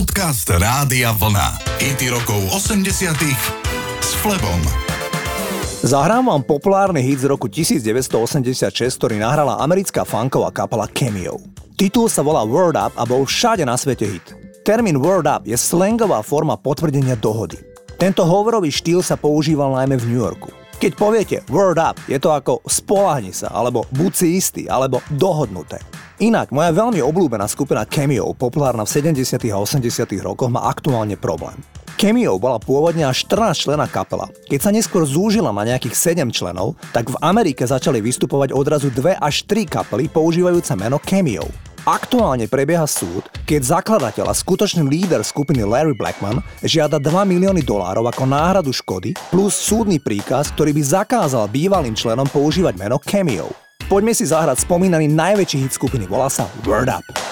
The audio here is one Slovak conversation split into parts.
Podcast Rádia Vlna. IT rokov 80 s Flebom. Zahrám vám populárny hit z roku 1986, ktorý nahrala americká funková kapela Cameo. Titul sa volá Word Up a bol všade na svete hit. Termín Word Up je slangová forma potvrdenia dohody. Tento hovorový štýl sa používal najmä v New Yorku. Keď poviete word up, je to ako spolahni sa, alebo buď si istý, alebo dohodnuté. Inak, moja veľmi obľúbená skupina Cameo, populárna v 70. a 80. rokoch, má aktuálne problém. Cameo bola pôvodne až 14 člena kapela. Keď sa neskôr zúžila na nejakých 7 členov, tak v Amerike začali vystupovať odrazu 2 až 3 kapely používajúce meno Cameo. Aktuálne prebieha súd, keď zakladateľ a skutočný líder skupiny Larry Blackman žiada 2 milióny dolárov ako náhradu škody plus súdny príkaz, ktorý by zakázal bývalým členom používať meno Cameo. Poďme si zahrať spomínaný najväčší hit skupiny, volá sa Word Up.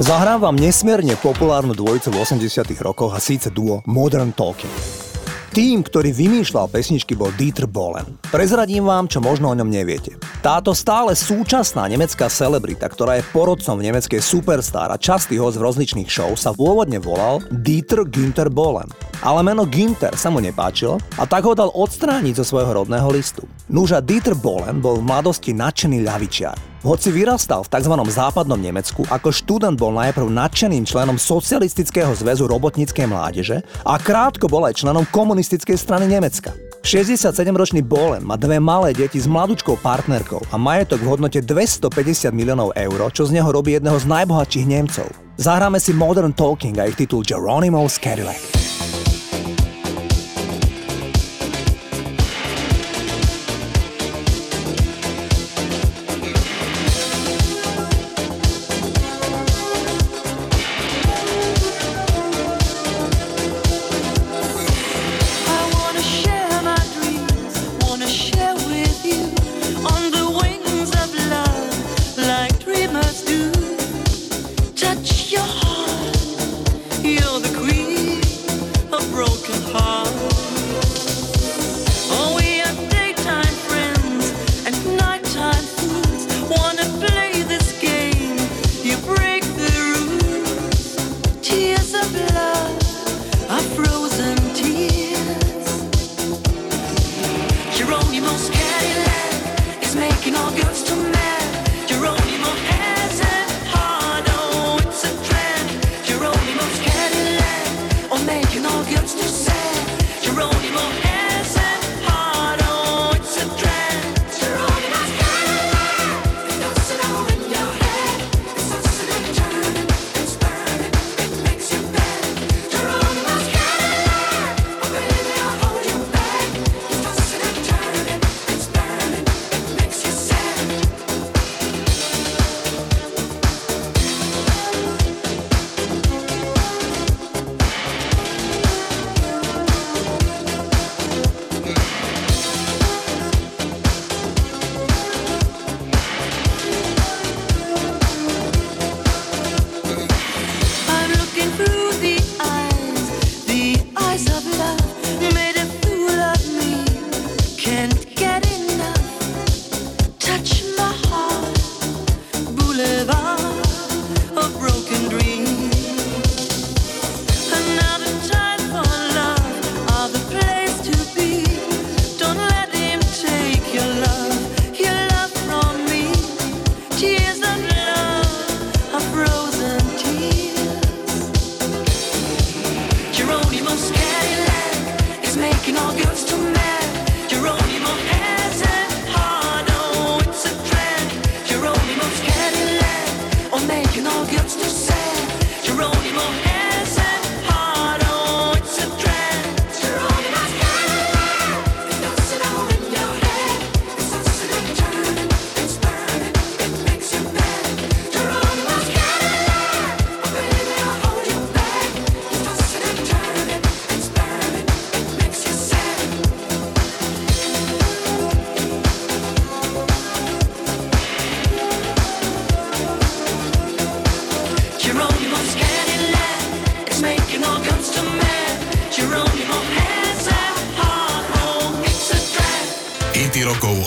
Zahrám vám nesmierne populárnu dvojicu v 80 rokoch a síce duo Modern Talking. Tým, ktorý vymýšľal pesničky, bol Dieter Bohlen. Prezradím vám, čo možno o ňom neviete. Táto stále súčasná nemecká celebrita, ktorá je porodcom v nemeckej superstar a častý host v rozličných show, sa pôvodne volal Dieter Günther Bohlen. Ale meno Günther sa mu nepáčilo a tak ho dal odstrániť zo svojho rodného listu. Núža Dieter Bohlen bol v mladosti nadšený ľavičiar. Hoci vyrastal v tzv. západnom Nemecku, ako študent bol najprv nadšeným členom Socialistického zväzu robotníckej mládeže a krátko bol aj členom komunistickej strany Nemecka. 67-ročný Bolen má dve malé deti s mladúčkou partnerkou a majetok v hodnote 250 miliónov eur, čo z neho robí jedného z najbohatších Nemcov. Zahráme si Modern Talking a ich titul Geronimo's Cadillac.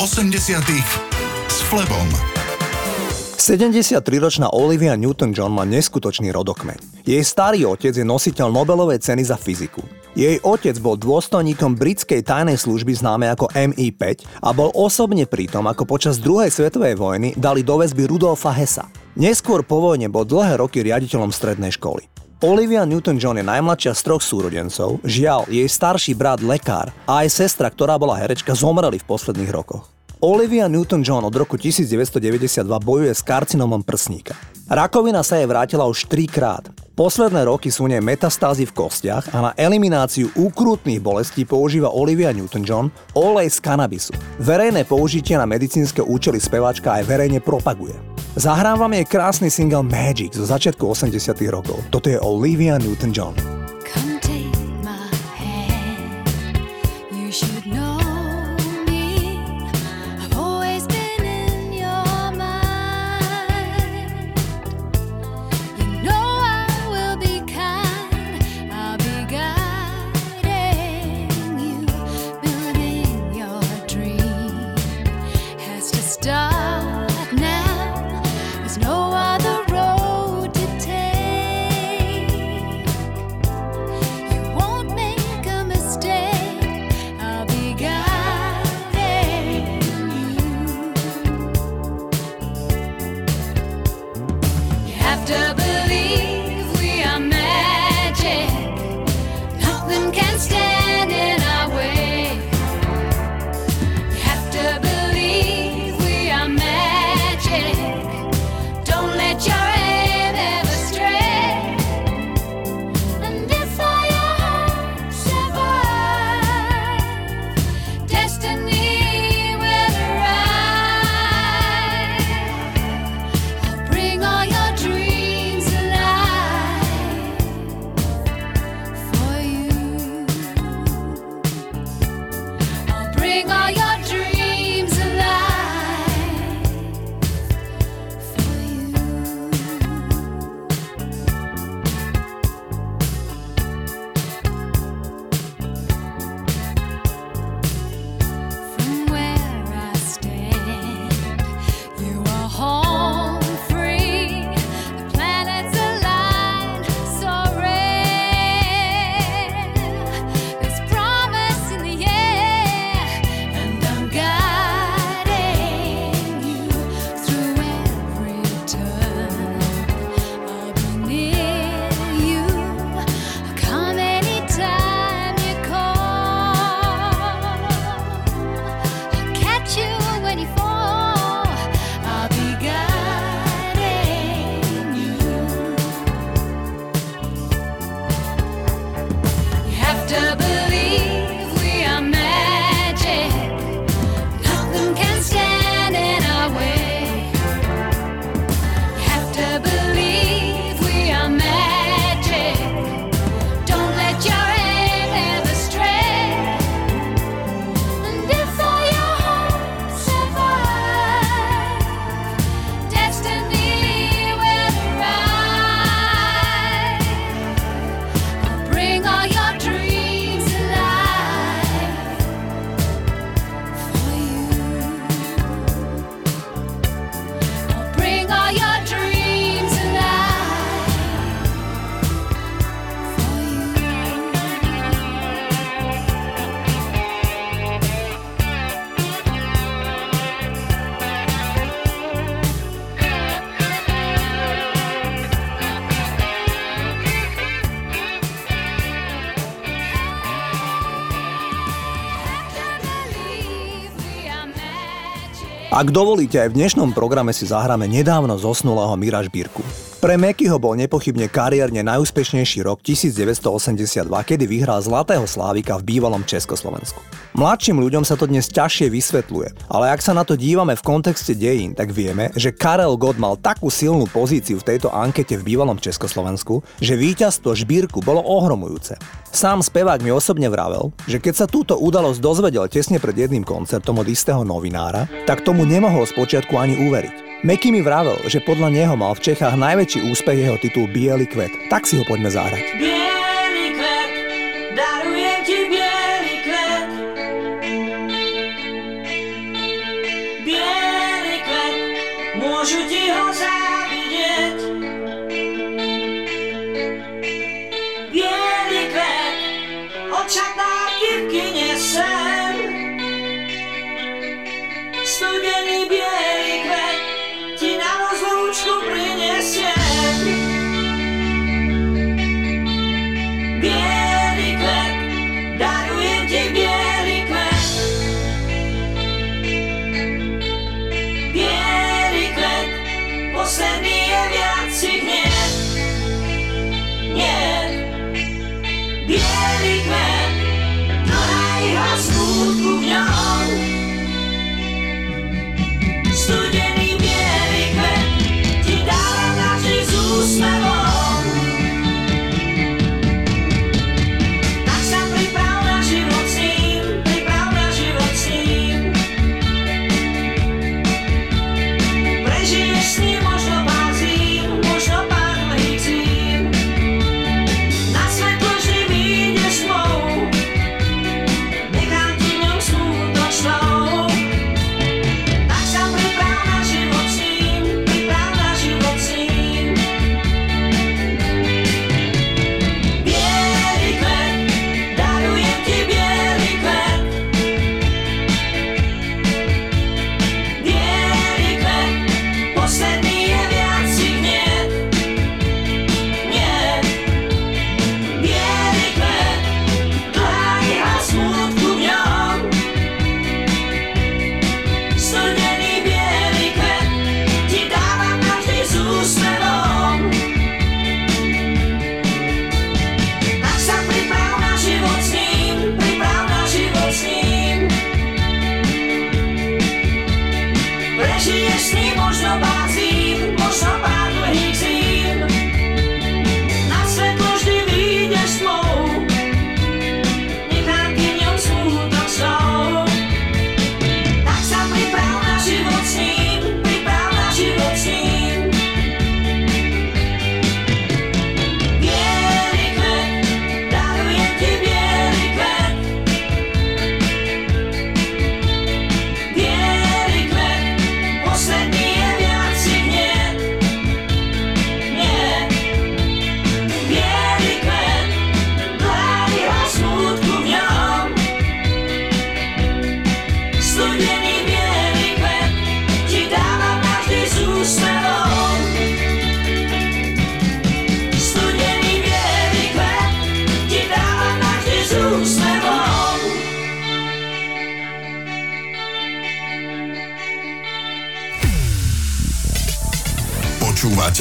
80 s Flebom. 73-ročná Olivia Newton-John má neskutočný rodokmeň. Jej starý otec je nositeľ Nobelovej ceny za fyziku. Jej otec bol dôstojníkom britskej tajnej služby známe ako MI5 a bol osobne pritom, ako počas druhej svetovej vojny dali do väzby Rudolfa Hessa. Neskôr po vojne bol dlhé roky riaditeľom strednej školy. Olivia Newton-John je najmladšia z troch súrodencov, žiaľ, jej starší brat lekár a aj sestra, ktorá bola herečka, zomreli v posledných rokoch. Olivia Newton-John od roku 1992 bojuje s karcinomom prsníka. Rakovina sa jej vrátila už trikrát. Posledné roky sú nej metastázy v kostiach a na elimináciu úkrutných bolestí používa Olivia Newton-John olej z kanabisu. Verejné použitie na medicínske účely speváčka aj verejne propaguje. Zahrávam jej krásny single Magic zo začiatku 80 rokov. Toto je Olivia Newton-John. Ak dovolíte, aj v dnešnom programe si zahráme nedávno zosnulého Mira Žbírku. Pre Mekyho bol nepochybne kariérne najúspešnejší rok 1982, kedy vyhral Zlatého Slávika v bývalom Československu. Mladším ľuďom sa to dnes ťažšie vysvetľuje, ale ak sa na to dívame v kontexte dejín, tak vieme, že Karel Gott mal takú silnú pozíciu v tejto ankete v bývalom Československu, že víťazstvo Žbírku bolo ohromujúce. Sám spevák mi osobne vravel, že keď sa túto udalosť dozvedel tesne pred jedným koncertom od istého novinára, tak tomu nemohol spočiatku ani uveriť. Meky mi vravel, že podľa neho mal v Čechách najväčší úspech jeho titul Bielý kvet. Tak si ho poďme zahrať. Bielý